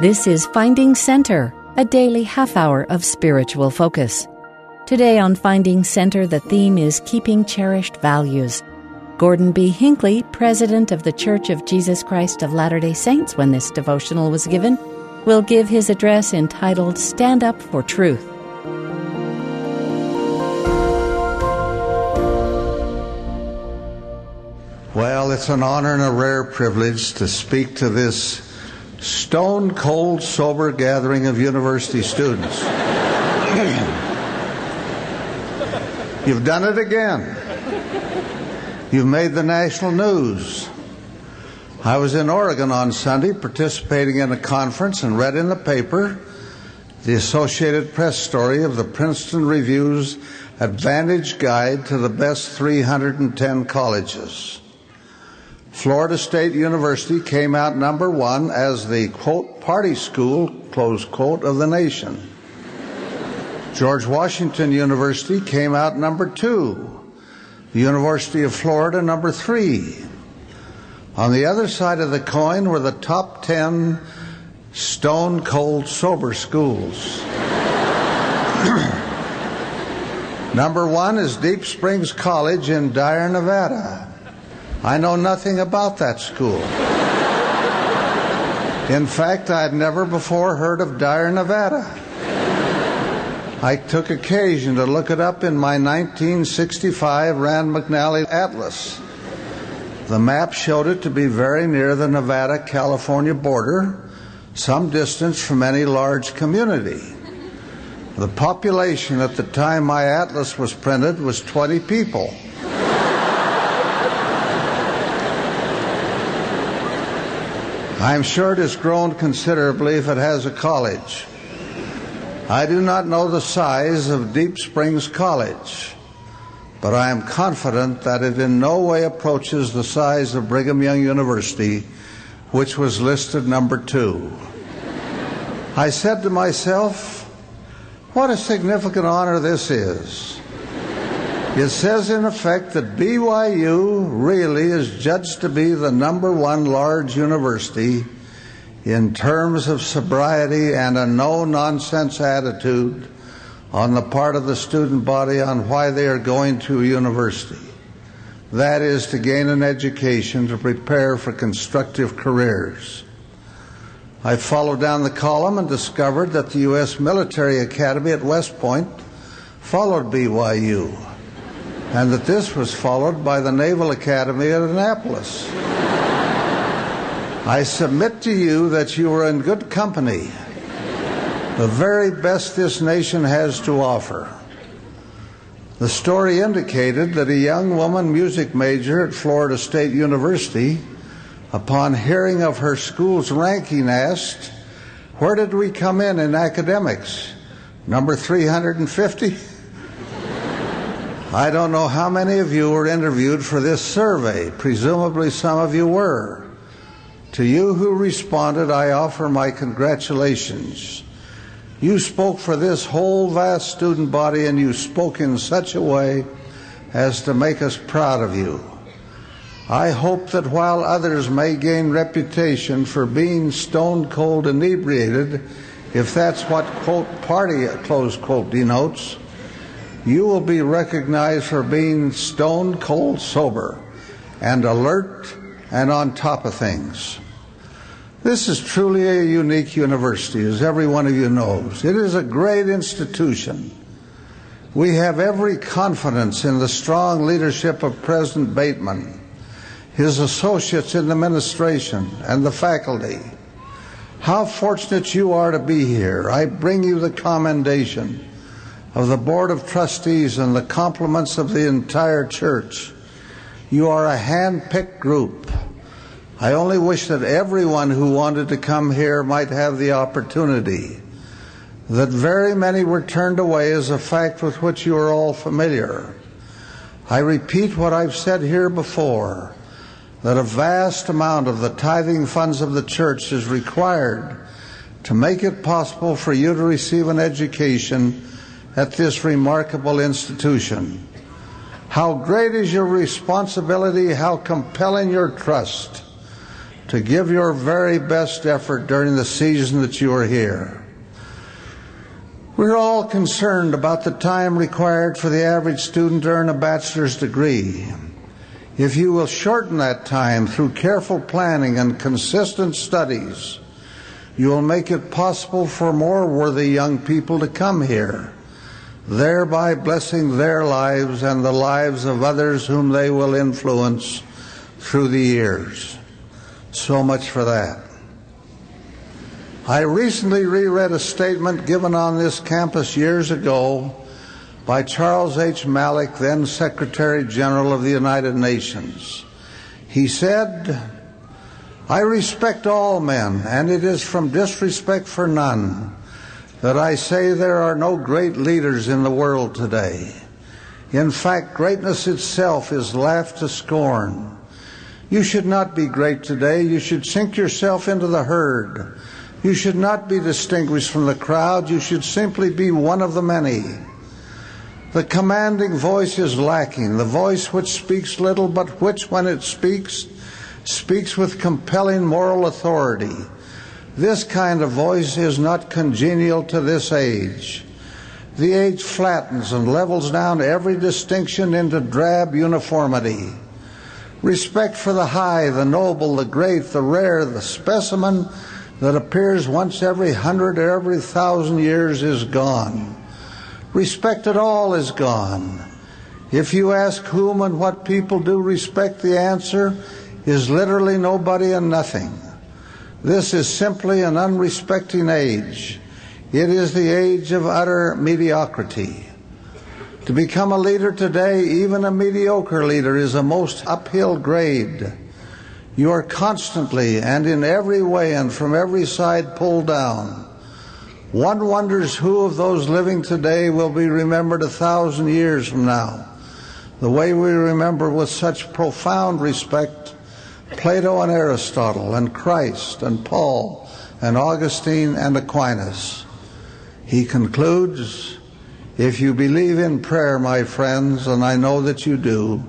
This is Finding Center, a daily half hour of spiritual focus. Today on Finding Center, the theme is Keeping Cherished Values. Gordon B. Hinckley, president of the Church of Jesus Christ of Latter day Saints, when this devotional was given, will give his address entitled Stand Up for Truth. Well, it's an honor and a rare privilege to speak to this stone cold sober gathering of university students. You've done it again. You've made the national news. I was in Oregon on Sunday participating in a conference and read in the paper the Associated Press story of the Princeton Review's Advantage Guide to the Best 310 Colleges. Florida State University came out number one as the quote party school close quote of the nation. George Washington University came out number two. The University of Florida number three. On the other side of the coin were the top ten stone cold sober schools. number one is Deep Springs College in Dyer, Nevada. I know nothing about that school. In fact, I'd never before heard of Dyer, Nevada. I took occasion to look it up in my 1965 Rand McNally Atlas. The map showed it to be very near the Nevada California border, some distance from any large community. The population at the time my atlas was printed was 20 people. I'm sure it has grown considerably if it has a college. I do not know the size of Deep Springs College, but I am confident that it in no way approaches the size of Brigham Young University, which was listed number two. I said to myself, what a significant honor this is. It says, in effect, that BYU really is judged to be the number one large university in terms of sobriety and a no nonsense attitude on the part of the student body on why they are going to university. That is to gain an education to prepare for constructive careers. I followed down the column and discovered that the U.S. Military Academy at West Point followed BYU and that this was followed by the Naval Academy at Annapolis. I submit to you that you are in good company, the very best this nation has to offer. The story indicated that a young woman music major at Florida State University, upon hearing of her school's ranking, asked, Where did we come in in academics? Number 350? I don't know how many of you were interviewed for this survey. Presumably, some of you were. To you who responded, I offer my congratulations. You spoke for this whole vast student body, and you spoke in such a way as to make us proud of you. I hope that while others may gain reputation for being stone cold inebriated, if that's what, quote, party, close quote, denotes, you will be recognized for being stone cold sober and alert and on top of things. This is truly a unique university, as every one of you knows. It is a great institution. We have every confidence in the strong leadership of President Bateman, his associates in the administration, and the faculty. How fortunate you are to be here. I bring you the commendation of the Board of Trustees and the compliments of the entire church. You are a hand picked group. I only wish that everyone who wanted to come here might have the opportunity. That very many were turned away is a fact with which you are all familiar. I repeat what I've said here before that a vast amount of the tithing funds of the church is required to make it possible for you to receive an education at this remarkable institution. How great is your responsibility, how compelling your trust. to give your very best effort during the season that you are here. We're all concerned about the time required for the average student to earn a bachelor's degree. If you will shorten that time through careful planning and consistent studies, you will make it possible for more worthy young people to come here, thereby blessing their lives and the lives of others whom they will influence through the years. So much for that. I recently reread a statement given on this campus years ago by Charles H. Malik, then Secretary General of the United Nations. He said, I respect all men, and it is from disrespect for none that I say there are no great leaders in the world today. In fact, greatness itself is laughed to scorn. You should not be great today. You should sink yourself into the herd. You should not be distinguished from the crowd. You should simply be one of the many. The commanding voice is lacking, the voice which speaks little, but which, when it speaks, speaks with compelling moral authority. This kind of voice is not congenial to this age. The age flattens and levels down every distinction into drab uniformity. Respect for the high, the noble, the great, the rare, the specimen that appears once every hundred or every thousand years is gone. Respect at all is gone. If you ask whom and what people do respect, the answer is literally nobody and nothing. This is simply an unrespecting age. It is the age of utter mediocrity. To become a leader today, even a mediocre leader, is a most uphill grade. You are constantly and in every way and from every side pulled down. One wonders who of those living today will be remembered a thousand years from now, the way we remember with such profound respect Plato and Aristotle and Christ and Paul and Augustine and Aquinas. He concludes, if you believe in prayer, my friends, and I know that you do,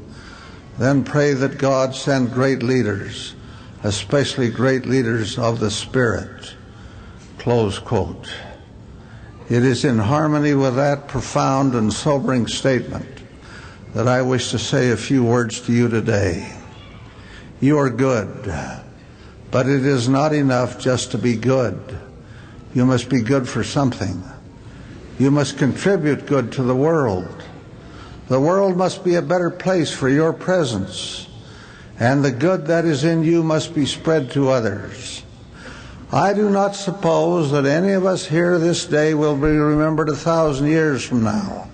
then pray that God send great leaders, especially great leaders of the Spirit. Close quote. It is in harmony with that profound and sobering statement that I wish to say a few words to you today. You are good, but it is not enough just to be good. You must be good for something. You must contribute good to the world. The world must be a better place for your presence, and the good that is in you must be spread to others. I do not suppose that any of us here this day will be remembered a thousand years from now.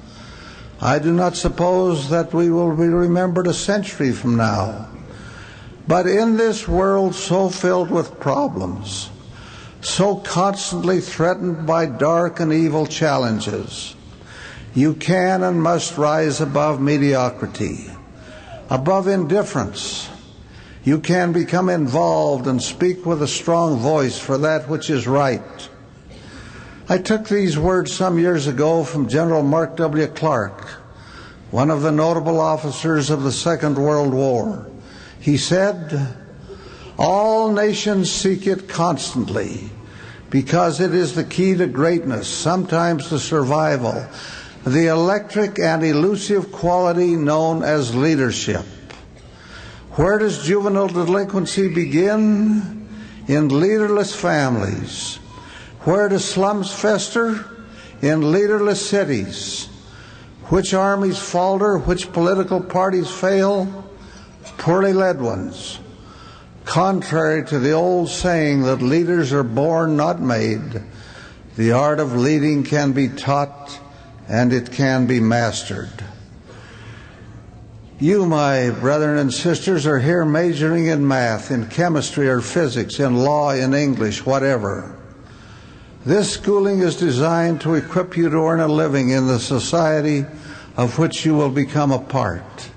I do not suppose that we will be remembered a century from now. But in this world so filled with problems, so constantly threatened by dark and evil challenges, you can and must rise above mediocrity, above indifference, you can become involved and speak with a strong voice for that which is right. I took these words some years ago from General Mark W. Clark, one of the notable officers of the Second World War. He said, All nations seek it constantly because it is the key to greatness, sometimes to survival, the electric and elusive quality known as leadership. Where does juvenile delinquency begin? In leaderless families. Where do slums fester? In leaderless cities. Which armies falter? Which political parties fail? Poorly led ones. Contrary to the old saying that leaders are born, not made, the art of leading can be taught and it can be mastered. You, my brethren and sisters, are here majoring in math, in chemistry or physics, in law, in English, whatever. This schooling is designed to equip you to earn a living in the society of which you will become a part.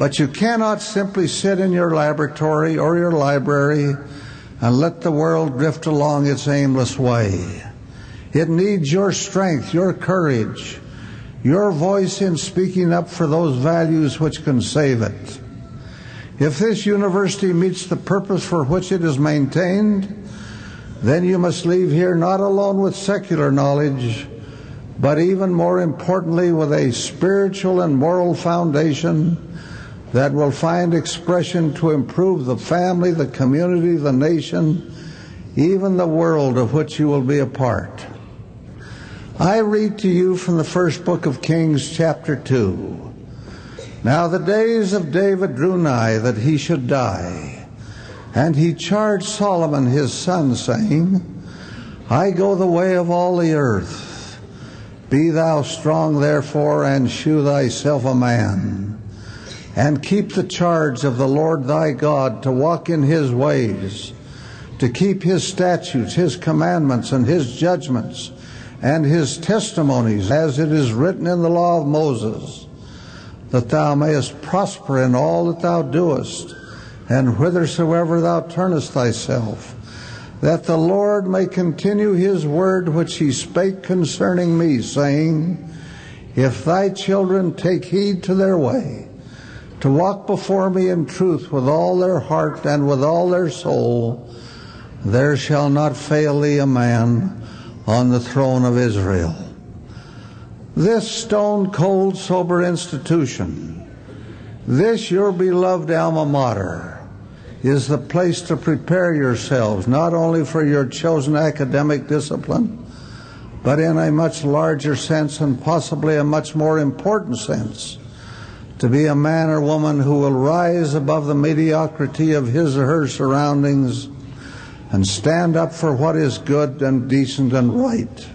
But you cannot simply sit in your laboratory or your library and let the world drift along its aimless way. It needs your strength, your courage, your voice in speaking up for those values which can save it. If this university meets the purpose for which it is maintained, then you must leave here not alone with secular knowledge, but even more importantly with a spiritual and moral foundation that will find expression to improve the family, the community, the nation, even the world of which you will be a part. I read to you from the first book of Kings, chapter 2. Now the days of David drew nigh that he should die. And he charged Solomon his son, saying, I go the way of all the earth. Be thou strong, therefore, and shew thyself a man. And keep the charge of the Lord thy God to walk in his ways, to keep his statutes, his commandments, and his judgments and his testimonies, as it is written in the law of Moses, that thou mayest prosper in all that thou doest, and whithersoever thou turnest thyself, that the Lord may continue his word which he spake concerning me, saying, If thy children take heed to their way, to walk before me in truth with all their heart and with all their soul, there shall not fail thee a man on the throne of Israel. This stone cold, sober institution, this your beloved alma mater, is the place to prepare yourselves not only for your chosen academic discipline, but in a much larger sense and possibly a much more important sense, to be a man or woman who will rise above the mediocrity of his or her surroundings and stand up for what is good and decent and right.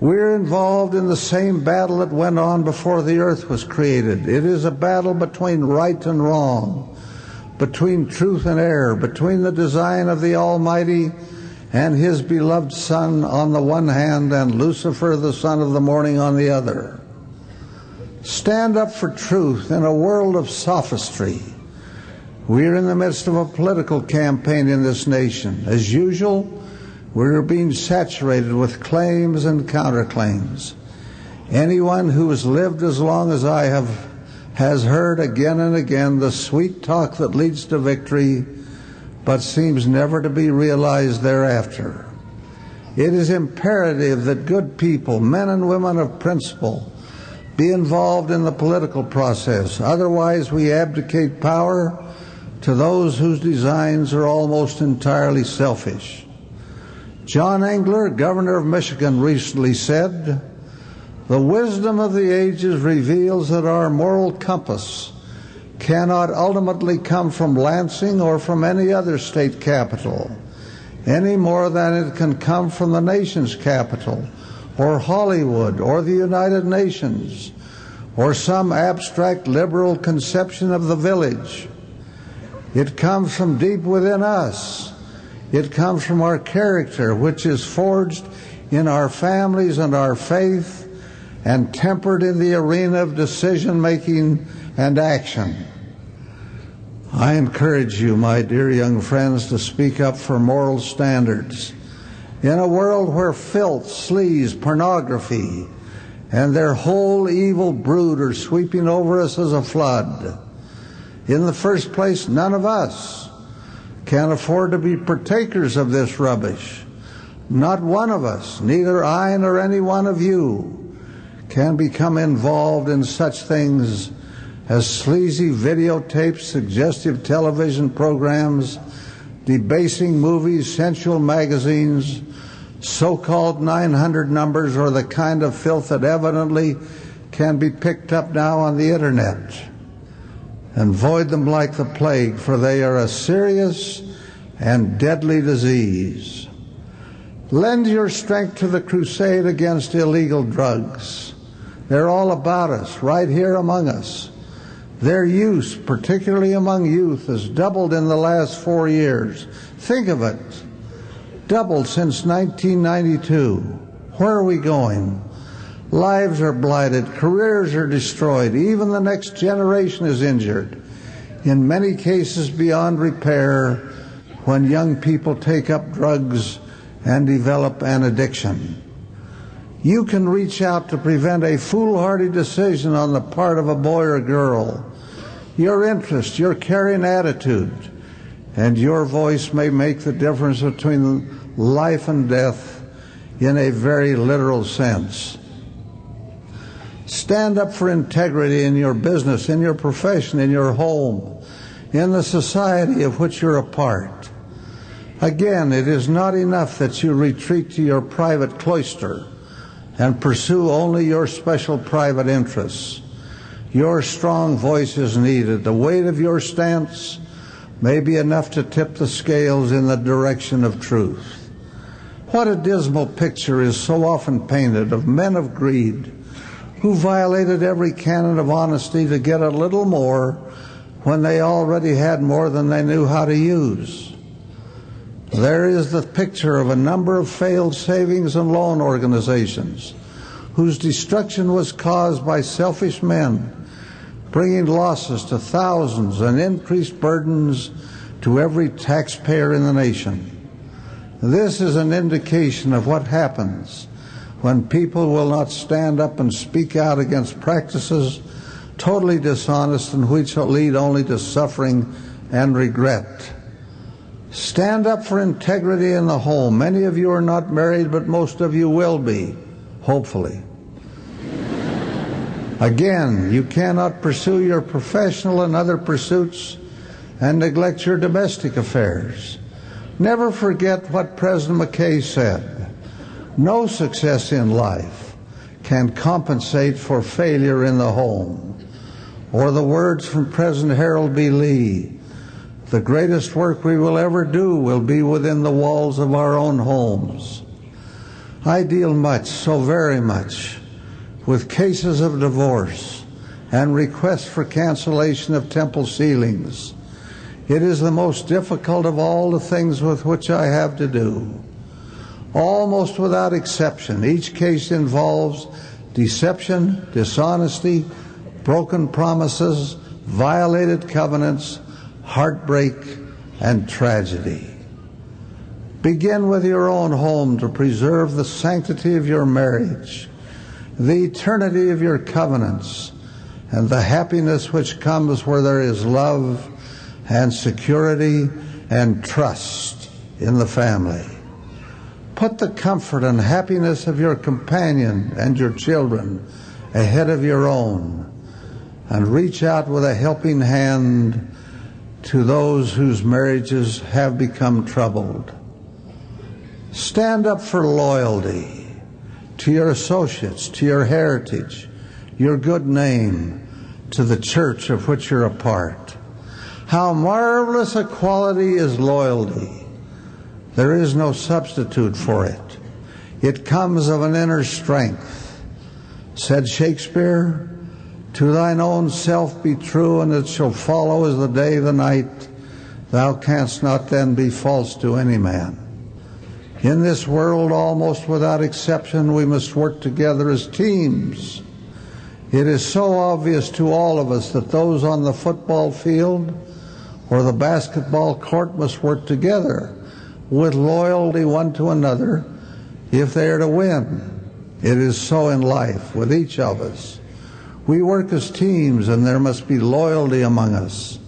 We're involved in the same battle that went on before the earth was created. It is a battle between right and wrong, between truth and error, between the design of the Almighty and His beloved Son on the one hand and Lucifer, the son of the morning, on the other. Stand up for truth in a world of sophistry we are in the midst of a political campaign in this nation. As usual, we are being saturated with claims and counterclaims. Anyone who has lived as long as I have has heard again and again the sweet talk that leads to victory, but seems never to be realized thereafter. It is imperative that good people, men and women of principle, be involved in the political process. Otherwise, we abdicate power to those whose designs are almost entirely selfish. John Engler, governor of Michigan, recently said, The wisdom of the ages reveals that our moral compass cannot ultimately come from Lansing or from any other state capital, any more than it can come from the nation's capital, or Hollywood, or the United Nations, or some abstract liberal conception of the village it comes from deep within us. It comes from our character, which is forged in our families and our faith and tempered in the arena of decision making and action. I encourage you, my dear young friends, to speak up for moral standards. In a world where filth, sleaze, pornography, and their whole evil brood are sweeping over us as a flood, in the first place, none of us can afford to be partakers of this rubbish. Not one of us, neither I nor any one of you, can become involved in such things as sleazy videotapes, suggestive television programs, debasing movies, sensual magazines, so called 900 numbers, or the kind of filth that evidently can be picked up now on the internet and void them like the plague, for they are a serious and deadly disease. Lend your strength to the crusade against illegal drugs. They're all about us, right here among us. Their use, particularly among youth, has doubled in the last four years. Think of it. Doubled since 1992. Where are we going? Lives are blighted, careers are destroyed, even the next generation is injured. In many cases, beyond repair, when young people take up drugs and develop an addiction. You can reach out to prevent a foolhardy decision on the part of a boy or girl. your interest, your caring attitude, and your voice may make the difference between life and death in a very literal sense. Stand up for integrity in your business, in your profession, in your home, in the society of which you're a part. Again, it is not enough that you retreat to your private cloister and pursue only your special private interests. Your strong voice is needed. The weight of your stance may be enough to tip the scales in the direction of truth. What a dismal picture is so often painted of men of greed who violated every canon of honesty to get a little more when they already had more than they knew how to use. There is the picture of a number of failed savings and loan organizations whose destruction was caused by selfish men, bringing losses to thousands and increased burdens to every taxpayer in the nation. This is an indication of what happens when people will not stand up and speak out against practices totally dishonest and which lead only to suffering and regret. Stand up for integrity in the home. Many of you are not married, but most of you will be, hopefully. Again, you cannot pursue your professional and other pursuits and neglect your domestic affairs. Never forget what President McKay said. No success in life can compensate for failure in the home. Or the words from President Harold B. Lee the greatest work we will ever do will be within the walls of our own homes. I deal much, so very much, with cases of divorce and requests for cancellation of temple sealings. It is the most difficult of all the things with which I have to do. Almost without exception, each case involves deception, dishonesty, broken promises, violated covenants, heartbreak, and tragedy. Begin with your own home to preserve the sanctity of your marriage, the eternity of your covenants, and the happiness which comes where there is love and security and trust in the family. Put the comfort and happiness of your companion and your children ahead of your own and reach out with a helping hand to those whose marriages have become troubled. Stand up for loyalty to your associates, to your heritage, your good name, to the church of which you're a part. How marvelous a quality is loyalty. There is no substitute for it. It comes of an inner strength. Said Shakespeare, To thine own self be true, and it shall follow as the day the night. Thou canst not then be false to any man. In this world, almost without exception, we must work together as teams. It is so obvious to all of us that those on the football field or the basketball court must work together with loyalty one to another if they are to win. It is so in life with each of us. We work as teams and there must be loyalty among us.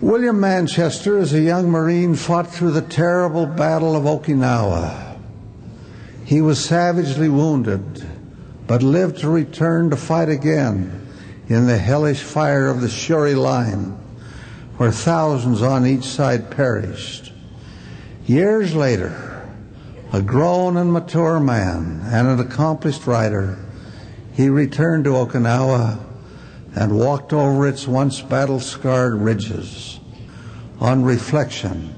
William Manchester, as a young Marine, fought through the terrible Battle of Okinawa. He was savagely wounded, but lived to return to fight again in the hellish fire of the Shuri Line, where thousands on each side perished. Years later, a grown and mature man and an accomplished writer, he returned to Okinawa and walked over its once battle scarred ridges. On reflection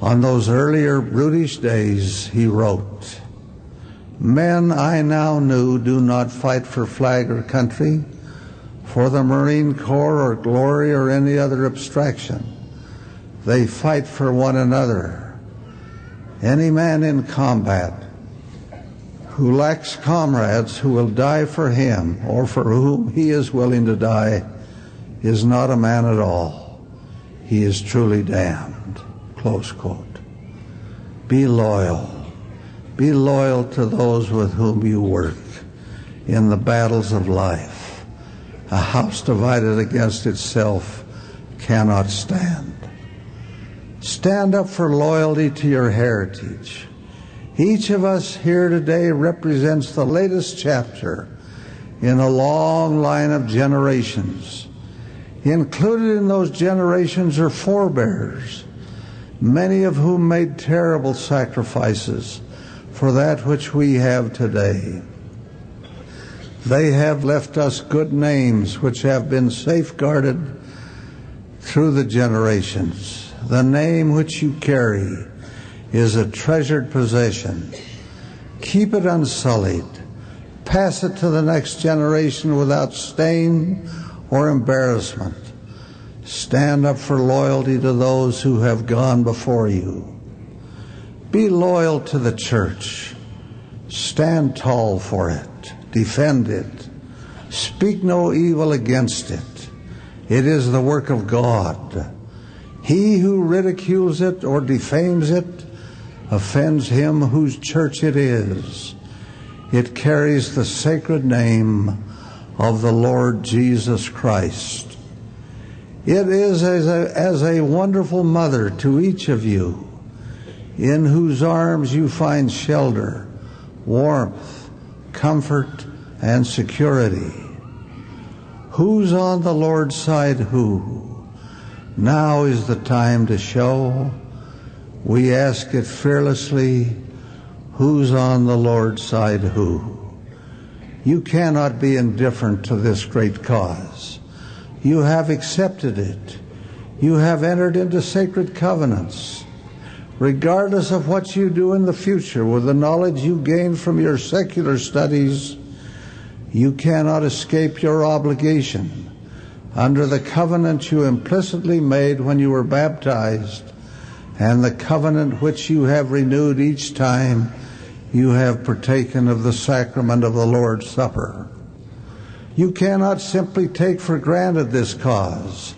on those earlier brutish days, he wrote, Men I now knew do not fight for flag or country, for the Marine Corps or glory or any other abstraction. They fight for one another any man in combat who lacks comrades who will die for him or for whom he is willing to die is not a man at all. He is truly damned. Close quote. Be loyal. Be loyal to those with whom you work in the battles of life A house divided against itself cannot stand. Stand up for loyalty to your heritage. Each of us here today represents the latest chapter in a long line of generations. Included in those generations are forebears, many of whom made terrible sacrifices for that which we have today. They have left us good names which have been safeguarded through the generations. The name which you carry is a treasured possession. Keep it unsullied. Pass it to the next generation without stain or embarrassment. Stand up for loyalty to those who have gone before you. Be loyal to the church. Stand tall for it defend it. Speak no evil against it. It is the work of God. He who ridicules it or defames it offends him whose church it is. It carries the sacred name of the Lord Jesus Christ. It is as a, as a wonderful mother to each of you, in whose arms you find shelter, warmth, comfort, and security. Who's on the Lord's side who? Now is the time to show. We ask it fearlessly. Who's on the Lord's side who? You cannot be indifferent to this great cause. You have accepted it. You have entered into sacred covenants regardless of what you do in the future with the knowledge you gain from your secular studies, you cannot escape your obligation under the covenant you implicitly made when you were baptized and the covenant which you have renewed each time you have partaken of the sacrament of the Lord's Supper. You cannot simply take for granted this cause,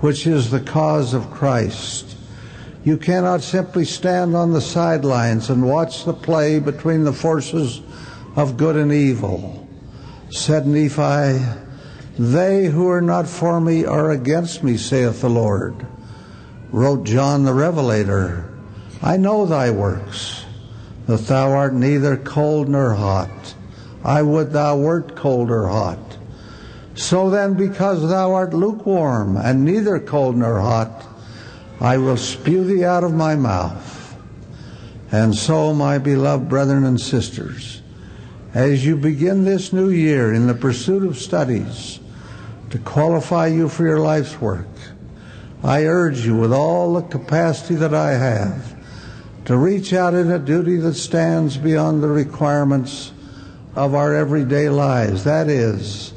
which is the cause of Christ you cannot simply stand on the sidelines and watch the play between the forces of good and evil. Said Nephi, They who are not for me are against me, saith the Lord. Wrote John the Revelator, I know thy works, that thou art neither cold nor hot. I would thou wert cold or hot. So then, because thou art lukewarm and neither cold nor hot, I will spew thee out of my mouth. And so, my beloved brethren and sisters, as you begin this new year in the pursuit of studies to qualify you for your life's work, I urge you with all the capacity that I have to reach out in a duty that stands beyond the requirements of our everyday lives. That is,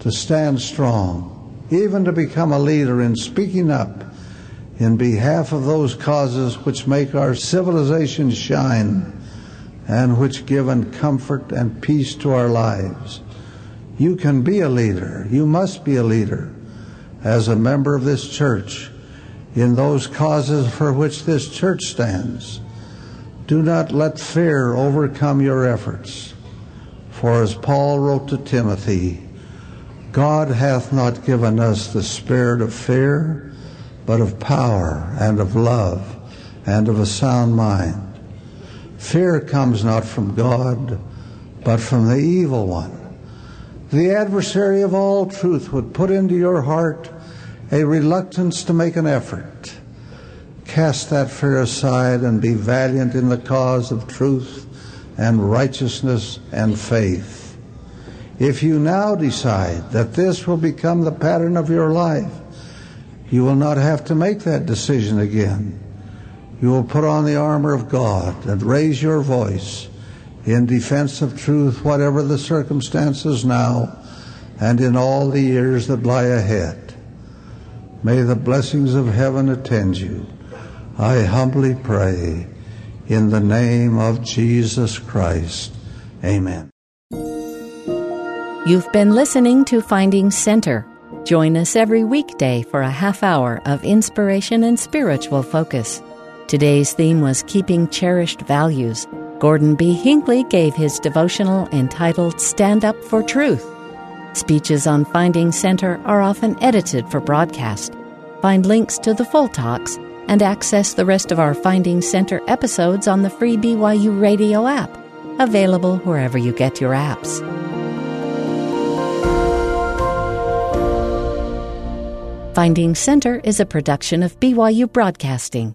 to stand strong, even to become a leader in speaking up in behalf of those causes which make our civilization shine and which give comfort and peace to our lives. You can be a leader. You must be a leader as a member of this church in those causes for which this church stands. Do not let fear overcome your efforts. For as Paul wrote to Timothy, God hath not given us the spirit of fear, but of power and of love and of a sound mind. Fear comes not from God, but from the evil one. The adversary of all truth would put into your heart a reluctance to make an effort. Cast that fear aside and be valiant in the cause of truth and righteousness and faith. If you now decide that this will become the pattern of your life, you will not have to make that decision again. You will put on the armor of God and raise your voice in defense of truth, whatever the circumstances now and in all the years that lie ahead. May the blessings of heaven attend you. I humbly pray in the name of Jesus Christ. Amen. You've been listening to Finding Center Join us every weekday for a half hour of inspiration and spiritual focus. Today's theme was Keeping Cherished Values. Gordon B. Hinckley gave his devotional entitled Stand Up for Truth. Speeches on Finding Center are often edited for broadcast. Find links to the full talks and access the rest of our Finding Center episodes on the free BYU radio app, available wherever you get your apps. Finding Center is a production of BYU Broadcasting.